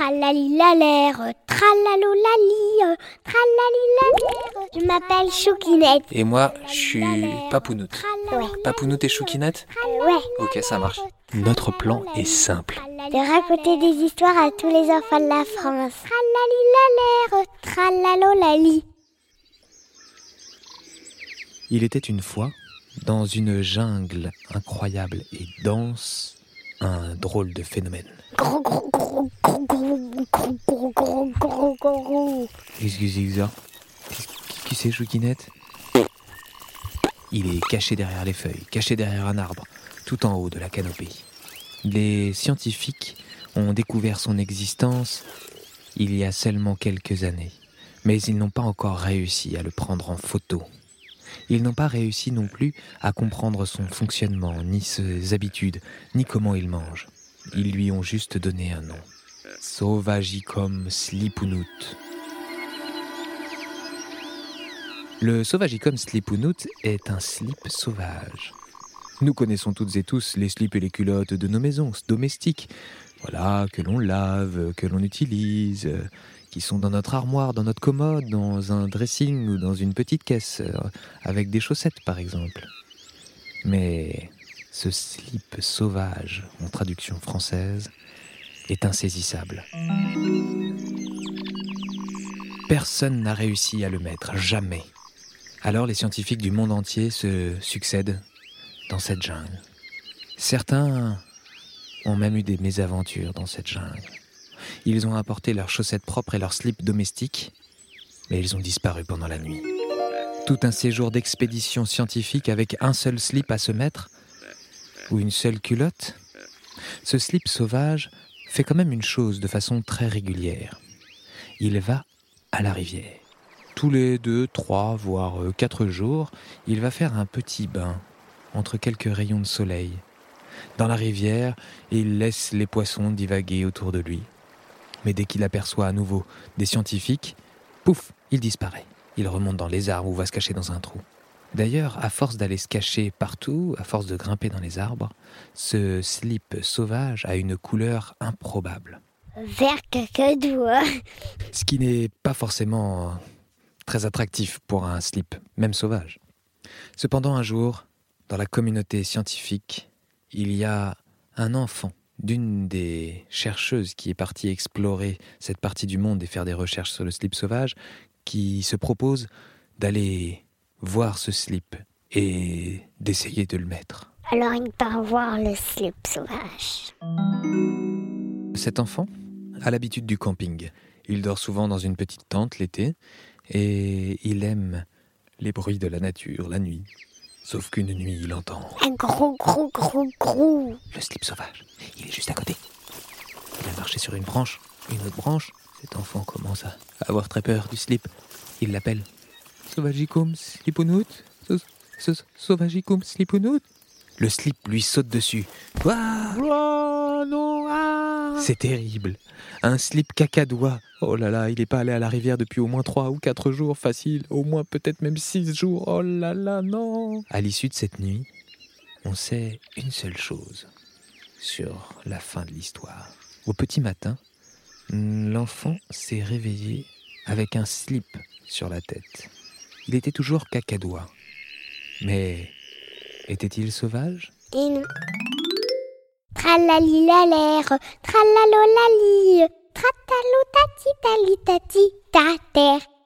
Tralalilalère, tralalolali, tralalilalère. Je m'appelle Choukinette. Et moi, je suis Papounoute. Ouais. Papounoute et Choukinette Ouais. Ok, ça marche. Notre plan est simple. De raconter des histoires à tous les enfants de la France. Tralalilalère, tralalolali. Il était une fois, dans une jungle incroyable et dense, un drôle de phénomène. Qu'est-ce Qui c'est, Chouquinette Il est caché derrière les feuilles, caché derrière un arbre, tout en haut de la canopée. Les scientifiques ont découvert son existence il y a seulement quelques années, mais ils n'ont pas encore réussi à le prendre en photo. Ils n'ont pas réussi non plus à comprendre son fonctionnement, ni ses habitudes, ni comment il mange. Ils lui ont juste donné un nom. Sauvagicum slipunut. Le Sauvagicum slipunut est un slip sauvage. Nous connaissons toutes et tous les slips et les culottes de nos maisons domestiques. Voilà, que l'on lave, que l'on utilise, euh, qui sont dans notre armoire, dans notre commode, dans un dressing ou dans une petite caisse, euh, avec des chaussettes par exemple. Mais ce slip sauvage, en traduction française, est insaisissable. Personne n'a réussi à le mettre, jamais. Alors les scientifiques du monde entier se succèdent dans cette jungle. Certains ont même eu des mésaventures dans cette jungle. Ils ont apporté leurs chaussettes propres et leurs slips domestiques, mais ils ont disparu pendant la nuit. Tout un séjour d'expédition scientifique avec un seul slip à se mettre, ou une seule culotte, ce slip sauvage fait quand même une chose de façon très régulière. Il va à la rivière. Tous les deux, trois, voire euh, quatre jours, il va faire un petit bain entre quelques rayons de soleil. Dans la rivière, il laisse les poissons divaguer autour de lui. Mais dès qu'il aperçoit à nouveau des scientifiques, pouf, il disparaît. Il remonte dans les arbres ou va se cacher dans un trou. D'ailleurs, à force d'aller se cacher partout, à force de grimper dans les arbres, ce slip sauvage a une couleur improbable. Vert cacadois. Ce qui n'est pas forcément très attractif pour un slip, même sauvage. Cependant, un jour, dans la communauté scientifique, il y a un enfant d'une des chercheuses qui est partie explorer cette partie du monde et faire des recherches sur le slip sauvage, qui se propose d'aller voir ce slip et d'essayer de le mettre. Alors il part voir le slip sauvage. Cet enfant a l'habitude du camping. Il dort souvent dans une petite tente l'été et il aime les bruits de la nature la nuit. Sauf qu'une nuit, il entend Un gros, gros, gros, gros. le slip sauvage. Il est juste à côté. Il a marché sur une branche, une autre branche. Cet enfant commence à avoir très peur du slip. Il l'appelle Sauvagicum slipunut Sau- sau- Sauvagicum slipunut Le slip lui saute dessus. C'est terrible. Un slip cacadois. Oh là là, il n'est pas allé à la rivière depuis au moins 3 ou 4 jours, facile. Au moins peut-être même 6 jours. Oh là là, non. À l'issue de cette nuit, on sait une seule chose sur la fin de l'histoire. Au petit matin, l'enfant s'est réveillé avec un slip sur la tête. Il était toujours cacadois. Mais était-il sauvage? Et non. Tralali la l'air, tralalolali, tratalotati tati ta terre.